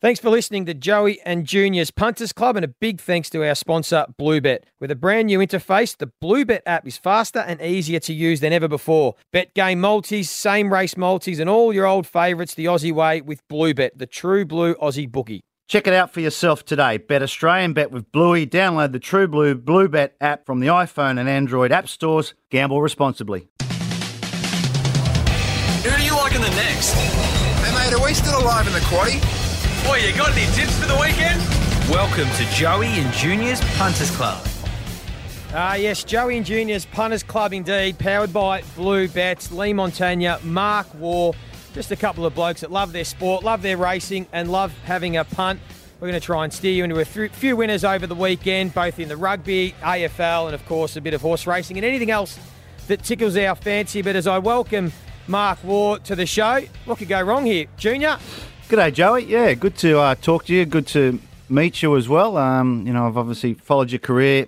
Thanks for listening to Joey and Junior's Punters Club, and a big thanks to our sponsor, Bluebet. With a brand new interface, the Bluebet app is faster and easier to use than ever before. Bet game multis, same race multis, and all your old favourites the Aussie way with Bluebet, the true blue Aussie bookie. Check it out for yourself today. Bet Australian Bet with Bluey. Download the True Blue Bluebet app from the iPhone and Android app stores. Gamble responsibly. Who do you like in the next? Hey mate, are we still alive in the quaddy? Boy, you got any tips for the weekend? Welcome to Joey and Junior's Punters Club. Ah, yes, Joey and Junior's Punters Club indeed, powered by Blue Bets, Leigh Montagna, Mark Waugh, just a couple of blokes that love their sport, love their racing, and love having a punt. We're going to try and steer you into a few few winners over the weekend, both in the rugby, AFL, and of course a bit of horse racing and anything else that tickles our fancy. But as I welcome Mark Waugh to the show, what could go wrong here? Junior, G'day, Joey. Yeah, good to uh, talk to you. Good to meet you as well. Um, you know, I've obviously followed your career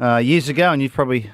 uh, years ago, and you've probably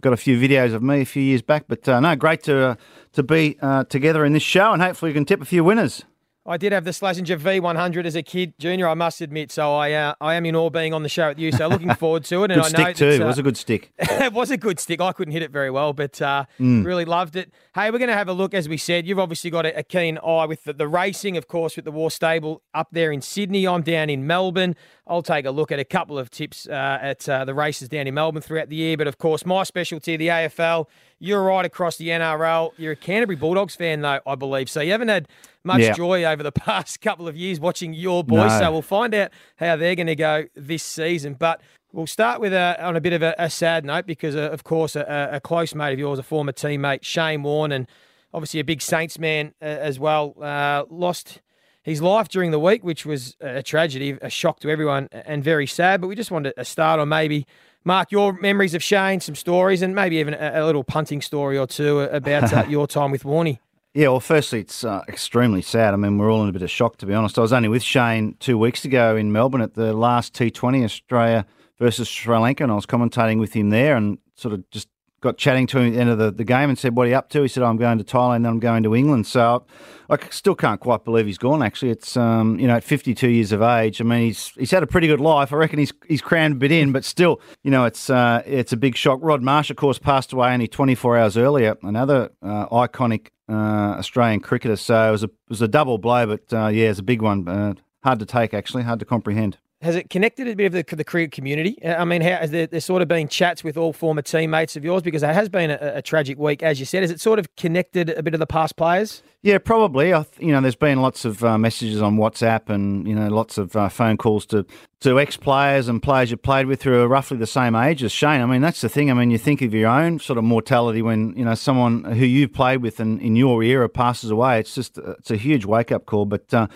got a few videos of me a few years back. But uh, no, great to uh, to be uh, together in this show, and hopefully we can tip a few winners. I did have the Slazenger V100 as a kid, Junior. I must admit, so I uh, I am in awe being on the show with you. So looking forward to it. And Good I know stick too. that, It uh, was a good stick. it was a good stick. I couldn't hit it very well, but uh, Mm. really loved it. Hey, we're going to have a look, as we said. You've obviously got a, a keen eye with the, the racing, of course, with the Waugh Stable up there in Sydney. I'm down in Melbourne. I'll take a look at a couple of tips uh, at uh, the races down in Melbourne throughout the year. But of course, my specialty, the AFL. You're right across the NRL. You're a Canterbury Bulldogs fan, though, I believe. So you haven't had much Yeah. joy over the past couple of years watching your boys. No. So we'll find out how they're going to go this season. But we'll start with a, on a bit of a, a sad note because, uh, of course, a, a close mate of yours, a former teammate, Shane Warne, and obviously a big Saints man uh, as well, uh, lost his life during the week, which was a tragedy, a shock to everyone, and very sad. But we just wanted to start on maybe. Mark, your memories of Shane, some stories, and maybe even a, a little punting story or two about uh, your time with Warney. Yeah, well, firstly, it's uh, extremely sad. I mean, we're all in a bit of shock, to be honest. I was only with Shane two weeks ago in Melbourne at the last T20 Australia versus Sri Lanka, and I was commentating with him there and sort of just got chatting to him at the end of the, the game and said, What are you up to? He said, I'm going to Thailand and I'm going to England. So I still can't quite believe he's gone, actually. It's, um, you know, at 52 years of age. I mean, he's he's had a pretty good life. I reckon he's he's crammed a bit in, but still, you know, it's uh, it's a big shock. Rod Marsh, of course, passed away only 24 hours earlier, another uh, iconic uh, Australian cricketer. So it was a, it was a double blow, but uh, yeah, it's a big one. Hard to take, actually, hard to comprehend. Has it connected a bit of the, the cricket community? Uh, I mean, how, has there, there's sort of been chats with all former teammates of yours because it has been a, a tragic week, as you said. Has it sort of connected a bit of the past players? Yeah, probably. I, you know, there's been lots of uh, messages on WhatsApp and you know lots of uh, phone calls to to ex players and players you played with who are roughly the same age as Shane. I mean, that's the thing. I mean, you think of your own sort of mortality when you know someone who you've played with and in your era passes away. It's just uh, it's a huge wake up call. But uh,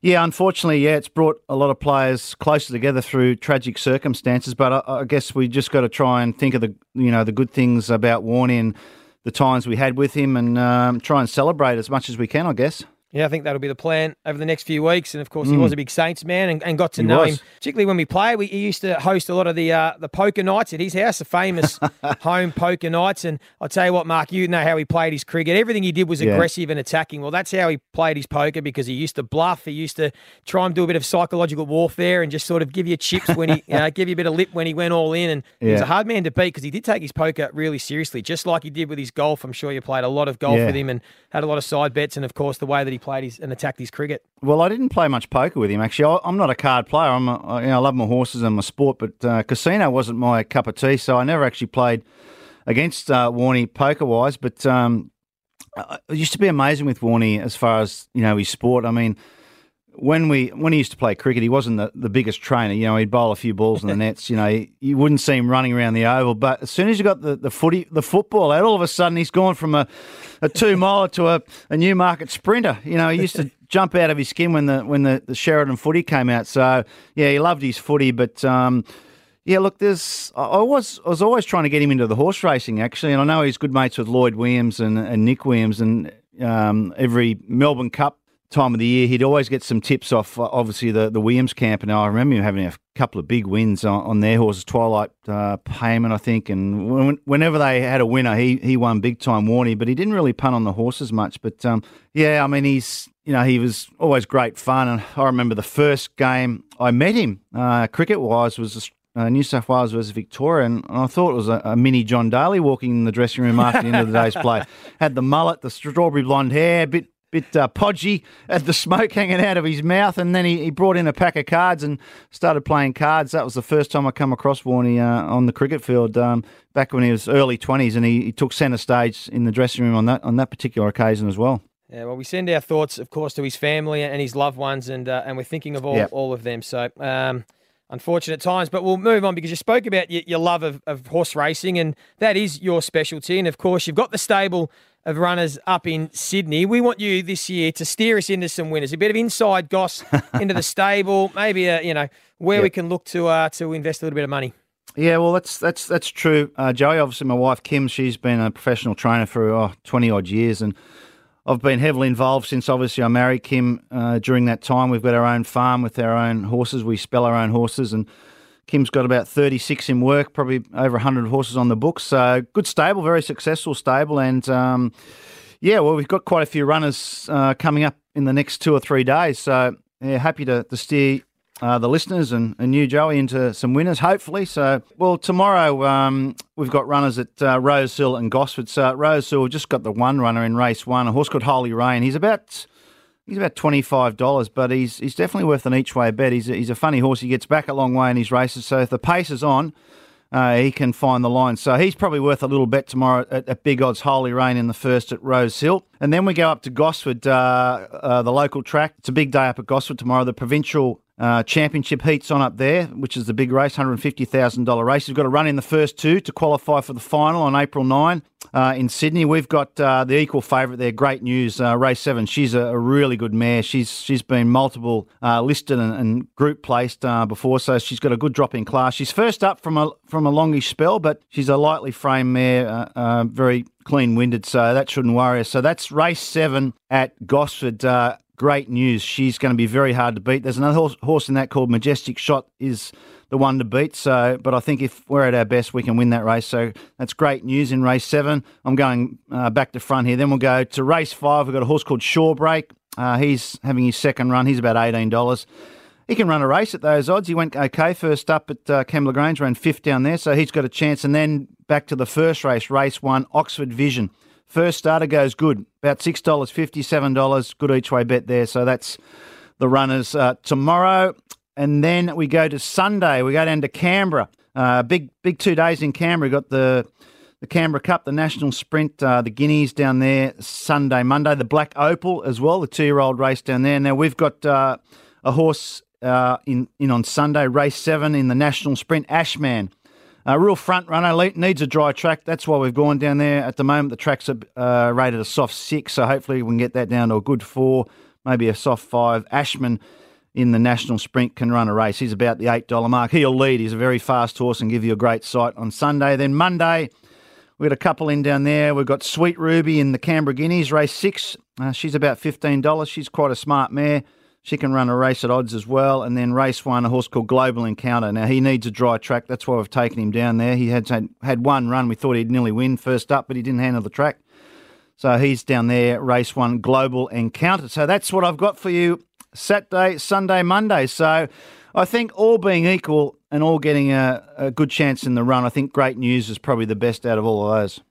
yeah, unfortunately, yeah, it's brought a lot of players closer together through tragic circumstances. But I, I guess we just got to try and think of the you know the good things about Warney and the times we had with him, and um, try and celebrate as much as we can. I guess. Yeah, I think that'll be the plan over the next few weeks. And of course, he Mm. was a big Saints man and, and got to He know was. him, particularly when we play. We, he used to host a lot of the uh, the poker nights at his house, the famous home poker nights. And I'll tell you what, Mark, you know how he played his cricket. Everything he did was Yeah. aggressive and attacking. Well, that's how he played his poker because he used to bluff. He used to try and do a bit of psychological warfare and just sort of give you chips when he, you know, give you a bit of lip when he went all in. And he was a hard man to beat because he did take his poker really seriously, just like he did with his golf. I'm sure you played a lot of golf Yeah. with him and had a lot of side bets. And of course, the way that he played his and attacked his cricket. Well, I didn't play much poker with him. Actually, I, I'm not a card player. I'm, a, I- you know, I love my horses and my sport, but uh, casino wasn't my cup of tea. So I never actually played against uh, Warney poker wise. But um, uh, it used to be amazing with Warney as far as you know his sport. I mean, when we when he used to play cricket, he wasn't the, the biggest trainer. You know, he'd bowl a few balls in the nets. You know, you, you wouldn't see him running around the oval. But as soon as you got the, the footy, the football out, all of a sudden he's gone from a, a two miler to a, a Newmarket sprinter. You know, he used to jump out of his skin when the when the, the Sherrin footy came out. So yeah, he loved his footy, but. Um, yeah, look, there's. I I was I was always trying to get him into the horse racing actually, and I know he's good mates with Lloyd Williams and, and Nick Williams, and um, every Melbourne Cup time of the year, he'd always get some tips off. uh, Obviously, the the Williams camp, and I remember him having a couple of big wins on, on their horses, Twilight uh, Payment, I think, and when, whenever they had a winner, he he won big time, Warney, but he didn't really punt on the horses much. But um, yeah, I mean, he's you know, he was always great fun. And I remember the first game I met him, uh, cricket wise, was uh, New South Wales versus Victoria. And, and I thought it was a, a, mini John Daly walking in the dressing room after the end of the day's play. Had the mullet, the strawberry blonde hair, bit bit uh, podgy, had the smoke hanging out of his mouth, and then he, he brought in a pack of cards and started playing cards. That was the first time I come across Warney uh, on the cricket field um, back when he was early 20s, and he, he took centre stage in the dressing room on that on that particular occasion as well. Yeah, well, we send our thoughts, of course, to his family and his loved ones, and uh, and we're thinking of all, yep. all of them. So, um, unfortunate times, but we'll move on because you spoke about your, your love of, of horse racing, and that is your specialty. And of course, you've got the stable of runners up in Sydney. We want you this year to steer us into some winners, a bit of inside goss into the stable, maybe a, you know where yep. we can look to uh, to invest a little bit of money. Yeah, well, that's that's that's true, uh, Joey. Obviously, my wife Kim, she's been a professional trainer for oh, 20 odd years, and I've been heavily involved since obviously I married Kim. Uh, during that time, we've got our own farm with our own horses. We spell our own horses, and Kim's got about 36 in work, probably over 100 horses on the books. So good stable, very successful stable, and um, yeah, well, we've got quite a few runners uh, coming up in the next two or three days. So yeah, happy to, to steer uh, the listeners and, and you, Joey, into some winners, hopefully. So, well, tomorrow um, we've got runners at uh, Rosehill and Gosford. So, Rosehill, just got the one runner in race one, a horse called Holy Rain. He's about. He's about twenty five dollars, but he's he's definitely worth an each way bet. He's a, he's a funny horse. He gets back a long way in his races. So if the pace is on, uh, he can find the line. So he's probably worth a little bet tomorrow at, at, Big Odds Holy Rain in the first at Rosehill. And then we go up to Gosford, uh, uh, the local track. It's a big day up at Gosford tomorrow. The provincial uh, championship heats on up there, which is the big race, $150,000 race. You've got to run in the first two to qualify for the final on April 9 uh, in Sydney. We've got uh, the equal favourite there, Great News, uh, race seven. She's a, a, really good mare. She's She's been multiple uh, listed and, and, group placed uh, before, so she's got a good drop in class. She's first up from a, from a longish spell, but she's a lightly framed mare, very clean winded, so that shouldn't worry us. So that's race seven at Gosford great news. She's going to be very hard to beat. There's another horse in that called Majestic Shot is the one to beat. So, but I think if we're at our best, we can win that race. So that's great news in race seven. I'm going uh, back to front here. Then we'll go to race five. We've got a horse called Shawbreak. Uh, he's having his second run. He's about eighteen dollars. He can run a race at those odds. He went okay first up at uh, Kembla Grange, ran fifth down there, so he's got a chance. And then back to the first race, race one, Oxford Vision. First starter goes good, about $6, $57, good each way bet there. So that's the runners uh, tomorrow. And then we go to Sunday. We go down to Canberra. Uh, big, big two days in Canberra. We got the the Canberra Cup, the National Sprint, uh, the Guineas down there Sunday, Monday, the Black Opal as well, the two year old race down there. Now we've got uh, a horse uh, in in on Sunday, race seven in the National Sprint, Ashman. A real front runner needs a dry track. That's why we've gone down there. At the moment, the track's uh, rated a soft six, so hopefully we can get that down to a good four, maybe a soft five. Ashman in the national sprint can run a race. He's about the $8 mark. He'll lead. He's a very fast horse and give you a great sight on Sunday. Then Monday, we've got a couple in down there. We've got Sweet Ruby in the Canberra Guineas, race six. Uh, she's about $15. She's quite a smart mare. She can run a race at odds as well. And then race one, a horse called Global Encounter. Now, he needs a dry track. That's why we've taken him down there. He had, had, one run. We thought he'd nearly win first up, but he didn't handle the track. So he's down there, race one, Global Encounter. So that's what I've got for you Saturday, Sunday, Monday. So I think all being equal and all getting a, a good chance in the run, I think great news is probably the best out of all of those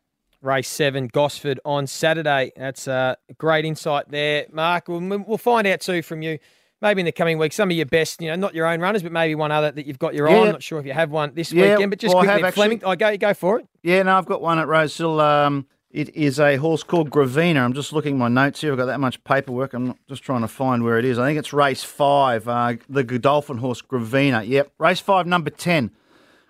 race seven, Gosford on Saturday. That's a great insight there, Mark. We'll, we'll, find out too from you, maybe in the coming weeks, some of your best, you know, not your own runners, but maybe one other that you've got your yeah. eye. I'm not sure if you have one this yeah, weekend, but just well, quickly, I Fleming, I go, go for it. Yeah, no, I've got one at Rosehill. Um, it is a horse called Gravina. I'm just looking at my notes here. I've got that much paperwork. I'm just trying to find where it is. I think it's race five, uh, the Godolphin horse Gravina. Yep, race five, number 10.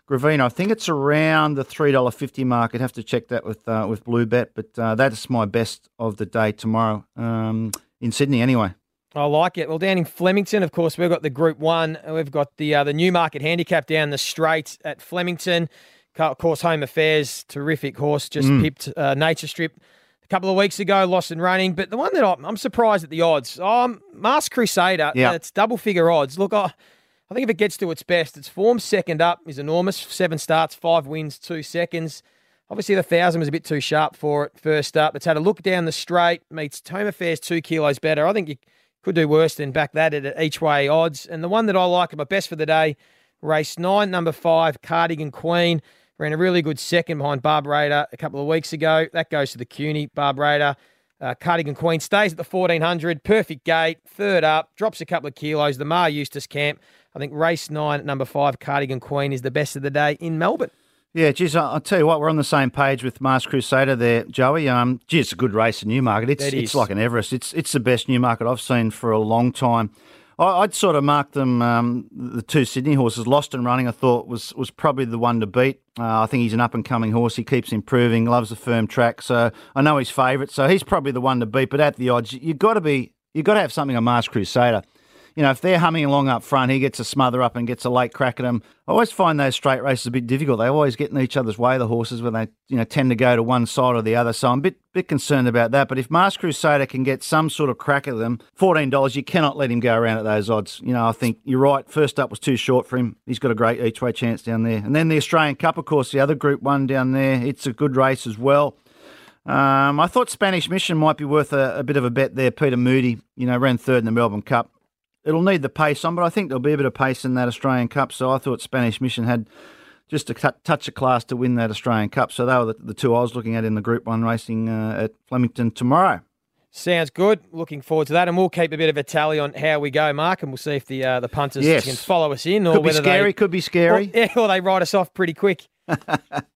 Gravina, I think it's around the three dollar fifty mark. I'd have to check that with uh, with Bluebet, but uh, that's my best of the day tomorrow um, in Sydney. Anyway. I like it. Well, down in Flemington, of course, we've got the Group One. We've got the uh, the Newmarket Handicap down the straight at Flemington. Of course, Home Affairs, terrific horse, just mm. pipped uh, Nature Strip a couple of weeks ago, lost and running. But the one that I'm, I'm surprised at the odds, um, Masked Crusader, yeah. it's double figure odds. Look, I, I think if it gets to its best, its form second up is enormous. Seven starts, five wins, two seconds. Obviously, the thousand was a bit too sharp for it first up. It's had a look down the straight, meets Home Affairs two kilos better. I think you could do worse than back that at each way odds. And the one that I like, at my best for the day, race nine, number five, Cardigan Queen. Ran a really good second behind Barb Raider a couple of weeks ago. That goes to the CUNY. Barb Raider, uh, Cardigan Queen stays at the 1400. Perfect gate, third up, drops a couple of kilos. The Maher Eustace camp. I think race nine, number five, Cardigan Queen, is the best of the day in Melbourne. Yeah, geez, I'll tell you what, we're on the same page with Masked Crusader there, Joey. Um, gee, it's a good race in Newmarket. It's it's like an Everest. It's it's the best Newmarket I've seen for a long time. I, I'd sort of mark them. Um, the two Sydney horses, Lost and Running, I thought was was probably the one to beat. Uh, I think he's an up and coming horse. He keeps improving, loves the firm track. So I know he's favourite. So he's probably the one to beat. But at the odds, you've got to be you've got to have something on Masked Crusader. You know, if they're humming along up front, he gets a smother up and gets a late crack at them. I always find those straight races a bit difficult. They always get in each other's way, the horses, when they you know tend to go to one side or the other. So I'm a bit bit concerned about that. But if Masked Crusader can get some sort of crack at them, fourteen dollars, you cannot let him go around at those odds. You know, I think you're right. First up was too short for him. He's got a great each way chance down there. And then the Australian Cup, of course, the other Group One down there. It's a good race as well. Um, I thought Spanish Mission might be worth a, a bit of a bet there. Peter Moody, you know, ran third in the Melbourne Cup. It'll need the pace on, but I think there'll be a bit of pace in that Australian Cup. So I thought Spanish Mission had just a touch of class to win that Australian Cup. So they were the, the two I was looking at in the Group One racing uh, at Flemington tomorrow. Sounds good. Looking forward to that, and we'll keep a bit of a tally on how we go, Mark, and we'll see if the uh, the punters Yes. can follow us in, or Could be whether scary. they Could be scary. Or, yeah, or they write us off pretty quick.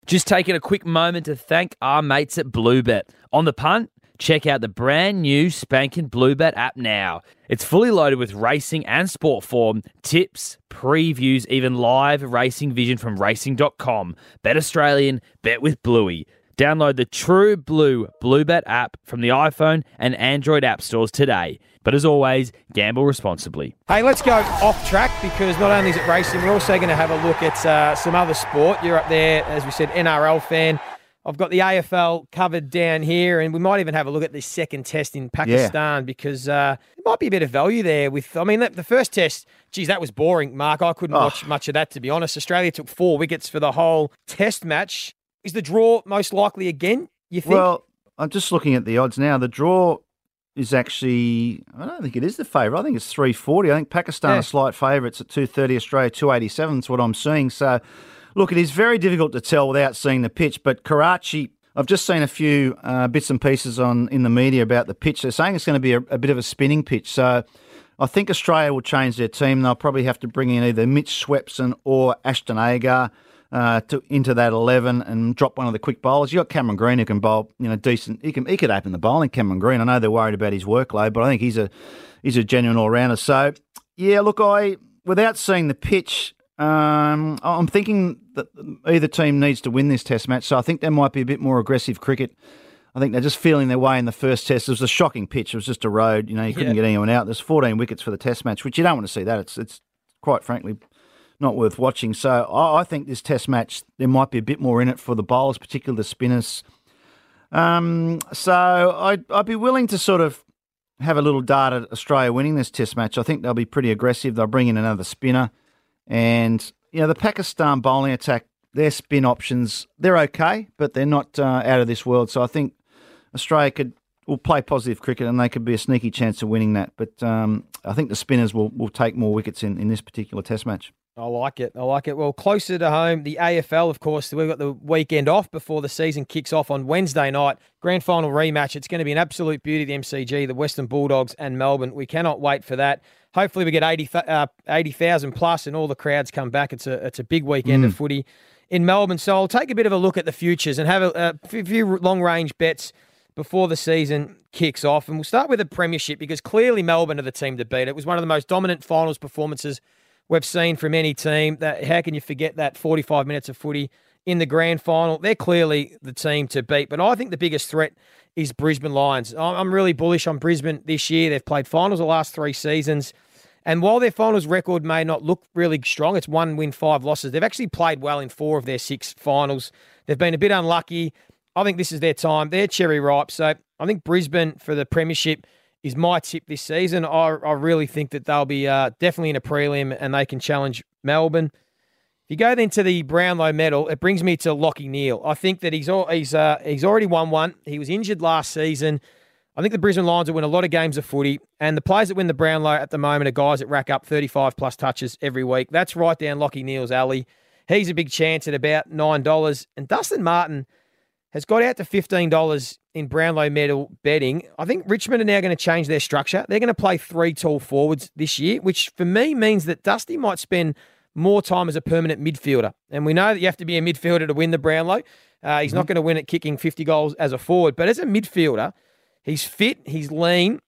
Just taking a quick moment to thank our mates at Bluebet. On the punt, check out the brand new spanking Bluebet app now. It's fully loaded with racing and sport form, tips, previews, even live racing vision from racing.com. Bet Australian, bet with Bluey. Download the True Blue Bluebet app from the iPhone and Android app stores today. But as always, gamble responsibly. Hey, let's go off track because not only is it racing, we're also going to have a look at uh, some other sport. You're up there, as we said, NRL fan. I've got the AFL covered down here, and we might even have a look at the second test in Pakistan because uh, there might be a bit of value there. With, I mean, the first test, geez, that was boring, Mark. I couldn't watch much of that, to be honest. Australia took four wickets for the whole test match. Is the draw most likely again? You think? Well, I'm just looking at the odds now. The draw is actually, I don't think it is the favourite. I think it's 340. I think Pakistan Yeah. are slight favourites at 230, Australia 287. That's what I'm seeing. So, look, it is very difficult to tell without seeing the pitch. But Karachi, I've just seen a few uh, bits and pieces on in the media about the pitch. They're saying it's going to be a, a bit of a spinning pitch. So, I think Australia will change their team. They'll probably have to bring in either Mitch Swepson or Ashton Agar uh, to into that eleven and drop one of the quick bowlers. You got Cameron Green who can bowl, you know, decent. He can he could open the bowling. Cameron Green. I know they're worried about his workload, but I think he's a he's a genuine all rounder. So yeah, look, I without seeing the pitch, um, I'm thinking that either team needs to win this Test match. So I think there might be a bit more aggressive cricket. I think they're just feeling their way in the first test. It was a shocking pitch. It was just a road. You know, you couldn't Yeah. get anyone out. There's 14 wickets for the Test match, which you don't want to see that. It's it's quite frankly not worth watching. So I, I think this Test match there might be a bit more in it for the bowlers, particularly the spinners. Um, so I'd I'd be willing to sort of have a little dart at Australia winning this Test match. I think they'll be pretty aggressive. They'll bring in another spinner, and you know the Pakistan bowling attack. Their spin options they're okay, but they're not uh, out of this world. So I think Australia could will play positive cricket and they could be a sneaky chance of winning that. But um, I think the spinners will, will take more wickets in, in this particular Test match. I like it. I like it. Well, closer to home, the AFL, of course, we've got the weekend off before the season kicks off on Wednesday night. Grand final rematch. It's going to be an absolute beauty, the MCG, the Western Bulldogs and Melbourne. We cannot wait for that. Hopefully, we get 80 th- uh, 80,000 plus and all the crowds come back. It's a, it's a big weekend of footy in Melbourne. So I'll take a bit of a look at the futures and have a, a few long range bets before the season kicks off. And we'll start with the Premiership because clearly Melbourne are the team to beat. It was one of the most dominant finals performances we've seen from any team. That how can you forget that 45 minutes of footy in the grand final? They're clearly the team to beat. But I think the biggest threat is Brisbane Lions. I'm really bullish on Brisbane this year. They've played finals the last three seasons. And while their finals record may not look really strong, it's one win, five losses. They've actually played well in four of their six finals. They've been a bit unlucky. I think this is their time. They're cherry ripe. So I think Brisbane for the Premiership is my tip this season. I, I really think that they'll be uh, definitely in a prelim and they can challenge Melbourne. You go then to the Brownlow medal, it brings me to Lachie Neale. I think that he's al- he's uh, he's already won one. He was injured last season. I think the Brisbane Lions will win a lot of games of footy, and the players that win the Brownlow at the moment are guys that rack up 35 plus touches every week. That's right down Lachie Neale's alley. He's a big chance at about nine dollars, and Dustin Martin has got out to fifteen dollars in Brownlow medal betting. I think Richmond are now going to change their structure. They're going to play three tall forwards this year, which for me means that Dusty might spend more time as a permanent midfielder. And we know that you have to be a midfielder to win the Brownlow. Uh, he's not going to win it kicking 50 goals as a forward, but as a midfielder, he's fit, he's lean,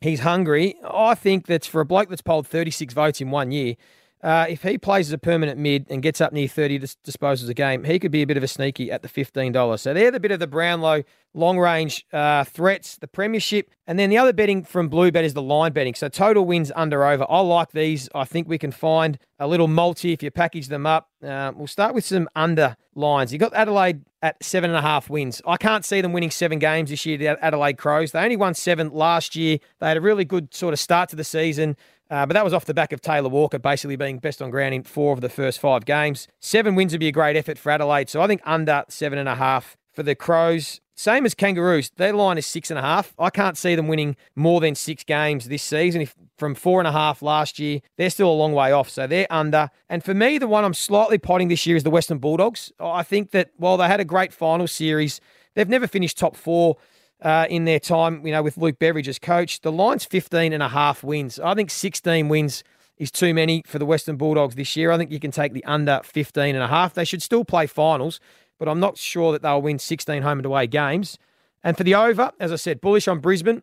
he's hungry. I think that's for a bloke that's polled 36 votes in one year. Uh, if he plays as a permanent mid and gets up near 30 dis- disposals a game, he could be a bit of a sneaky at the $15. So they're the bit of the Brownlow long range uh, threats, the Premiership. And then the other betting from Bluebet is the line betting. So total wins under over. I like these. I think we can find a little multi if you package them up. Uh, we'll start with some under lines. You got Adelaide at seven and a half wins. I can't see them winning seven games this year, the Adelaide Crows. They only won seven last year. They had a really good sort of start to the season. Uh, but that was off the back of Taylor Walker basically being best on ground in four of the first five games. Seven wins would be a great effort for Adelaide. So I think under seven and a half for the Crows. Same as Kangaroos. Their line is six and a half. I can't see them winning more than six games this season. If from four and a half last year, they're still a long way off. So they're under. And for me, the one I'm slightly potting this year is the Western Bulldogs. I think that while they had a great final series, they've never finished top four uh, in their time, you know, with Luke Beveridge as coach. The line's 15 and a half wins. I think 16 wins is too many for the Western Bulldogs this year. I think you can take the under 15 and a half. They should still play finals, but I'm not sure that they'll win 16 home and away games. And for the over, as I said, bullish on Brisbane.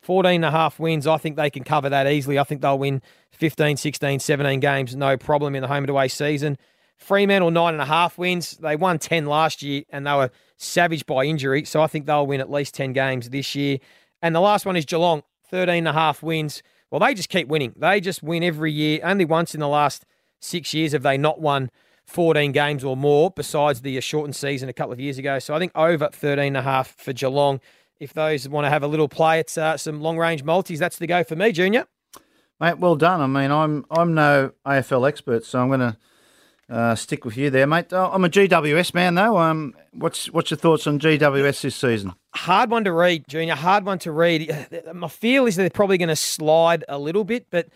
14 and a half wins. I think they can cover that easily. I think they'll win 15, 16, 17 games, no problem in the home and away season. Fremantle, nine and a half wins. They won 10 last year and they were savaged by injury. So I think they'll win at least 10 games this year. And the last one is Geelong, 13 and a half wins. Well, they just keep winning. They just win every year. Only once in the last six years have they not won 14 games or more, besides the shortened season a couple of years ago. So I think over 13 and a half for Geelong. If those want to have a little play at uh, some long range multis, that's the go for me, Junior. Mate, well done. I mean, I'm I'm no AFL expert, so I'm going to uh, stick with you there, mate. Uh, I'm a GWS man, though. Um, what's what's your thoughts on GWS this season? Hard one to read, Junior. Hard one to read. My feel is they're probably going to slide a little bit, but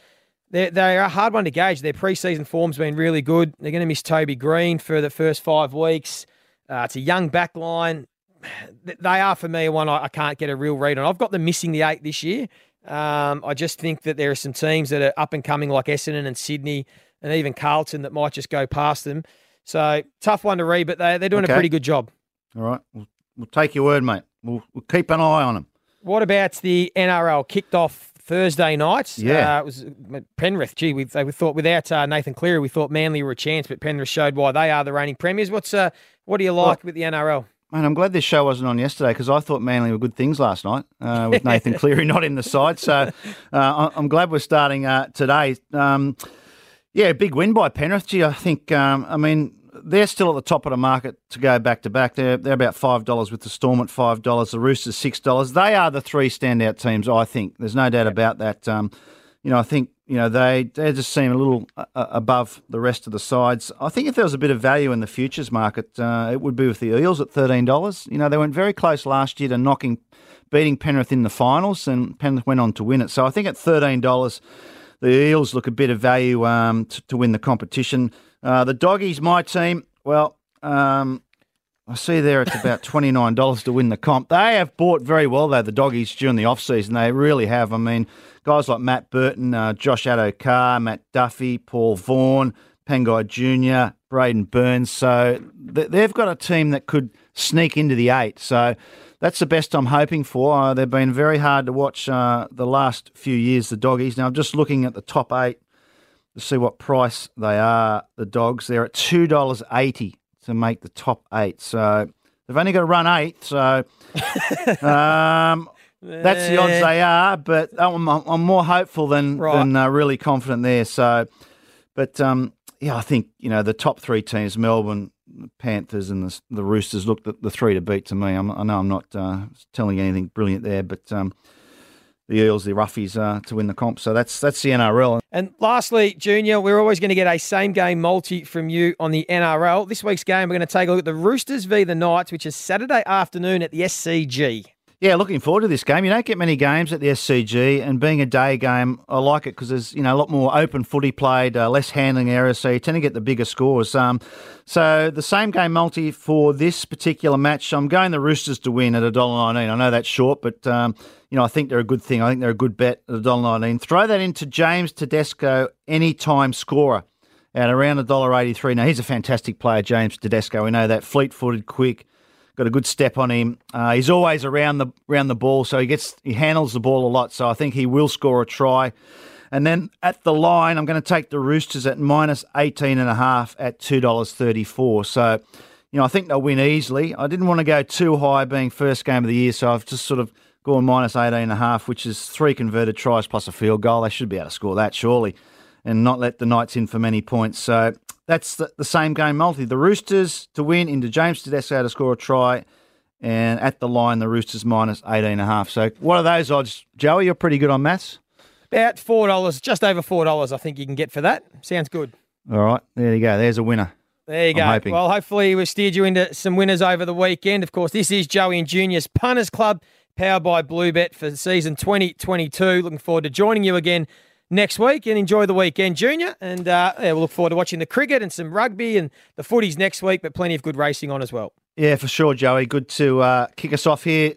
they're, they are a hard one to gauge. Their preseason form's been really good. They're going to miss Toby Greene for the first five weeks. Uh, it's a young back line. They are, for me, one I, I can't get a real read on. I've got them missing the eight this year. Um, I just think that there are some teams that are up and coming, like Essendon and Sydney, and even Carlton, that might just go past them. So tough one to read, but they, they're doing Okay. a pretty good job. All right, we'll, we'll take your word, mate. We'll, we'll keep an eye on them. What about the NRL kicked off Thursday night? Yeah. uh, it was Penrith. Gee, we, we thought without uh, Nathan Cleary, we thought Manly were a chance, but Penrith showed why they are the reigning premiers. What's uh, what do you like with the NRL? Mate, I'm glad this show wasn't on yesterday because I thought Manly were good things last night uh, with Nathan Cleary not in the side. So uh, I'm glad we're starting uh, today. Um, yeah, big win by Penrith. Gee, I think, um, I mean, they're still at the top of the market to go back to back. They're, they're about $5 with the Storm at $5, the Roosters $6. They are the three standout teams, I think. There's no doubt about that. Um, you know, I think you know they they just seem a little uh, above the rest of the sides. I think if there was a bit of value in the futures market, uh, it would be with the Eels at thirteen dollars. You know, they went very close last year to knocking, beating Penrith in the finals, and Penrith went on to win it. So I think at thirteen dollars, the Eels look a bit of value um, to, to win the competition. Uh, the Doggies, my team, well. Um, I see there it's about $29 to win the comp. They have bought very well, though, the doggies during the off-season. They really have. I mean, guys like Matt Burton, uh, Josh Addo-Carr, Matt Duffy, Paul Vaughan, Pangai Jr., Braidon Burns. So th- they've got a team that could sneak into the eight. So that's the best I'm hoping for. Uh, they've been very hard to watch uh, the last few years, the doggies. Now, I'm just looking at the top eight to see what price they are, the dogs. They're at $2.80 to make the top eight. So they've only got to run eight. So um, that's the odds they are. But I'm, I'm more hopeful than, Right. than uh, really confident there. So, but um, yeah, I think, you know, the top three teams, Melbourne, the Panthers and the, the Roosters, look the, the three to beat to me. I'm, I know I'm not uh, telling anything brilliant there, but um, the Eels, the Roughies, uh, to win the comp. So that's that's the NRL. And lastly, Junior, we're always going to get a same game multi from you on the NRL. This week's game, we're going to take a look at the Roosters v the Knights, which is Saturday afternoon at the SCG. Yeah, looking forward to this game. You don't get many games at the SCG, and being a day game, I like it because there's you know a lot more open footy played, uh, less handling errors, so you tend to get the bigger scores. Um, so the same game multi for this particular match, I'm going the Roosters to win at a dollar nineteen. I know that's short, but um, you know I think they're a good thing. I think they're a good bet at a dollar nineteen. Throw that into James Tedesco, anytime scorer. At around a dollar eighty-three. Now he's a fantastic player, James Tedesco. We know that fleet-footed, quick, got a good step on him. Uh, he's always around the around the ball, so he gets he handles the ball a lot. So I think he will score a try. And then at the line, I'm going to take the Roosters at minus 18 and a half at $2.34. So, you know, I think they'll win easily. I didn't want to go too high being first game of the year, so I've just sort of gone minus 18 and a half, which is three converted tries plus a field goal. They should be able to score that, surely, and not let the Knights in for many points. So that's the, the same game multi. The Roosters to win into James Tedesco to score a try, and at the line, the Roosters minus 18 and a half. So what are those odds, Joey? You're pretty good on maths. About four dollars, just over four dollars, I think you can get for that. Sounds good. All right, there you go. There's a winner. There you go. hoping. Well, hopefully we've steered you into some winners over the weekend. Of course, this is Joey and Junior's Punters Club, powered by Bluebet for season 2022. Looking forward to joining you again next week and enjoy the weekend, Junior. And uh, yeah, we'll look forward to watching the cricket and some rugby and the footies next week, but plenty of good racing on as well. Yeah, for sure, Joey. Good to uh, kick us off here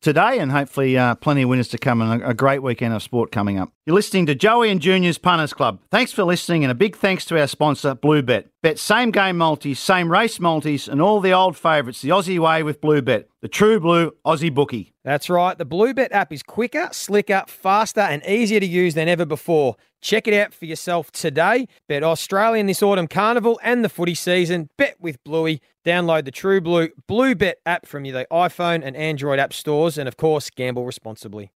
today, and hopefully uh, plenty of winners to come and a, a great weekend of sport coming up. You're listening to Joey and Junior's Punters Club. Thanks for listening, and a big thanks to our sponsor, Bluebet. Bet same game multis, same race multis, and all the old favourites the Aussie way with Bluebet, the true blue Aussie bookie. That's right. The Bluebet app is quicker, slicker, faster, and easier to use than ever before. Check it out for yourself today. Bet Australian this autumn carnival and the footy season. Bet with Bluey. Download the True Blue Bluebet app from the iPhone and Android app stores, and of course, gamble responsibly.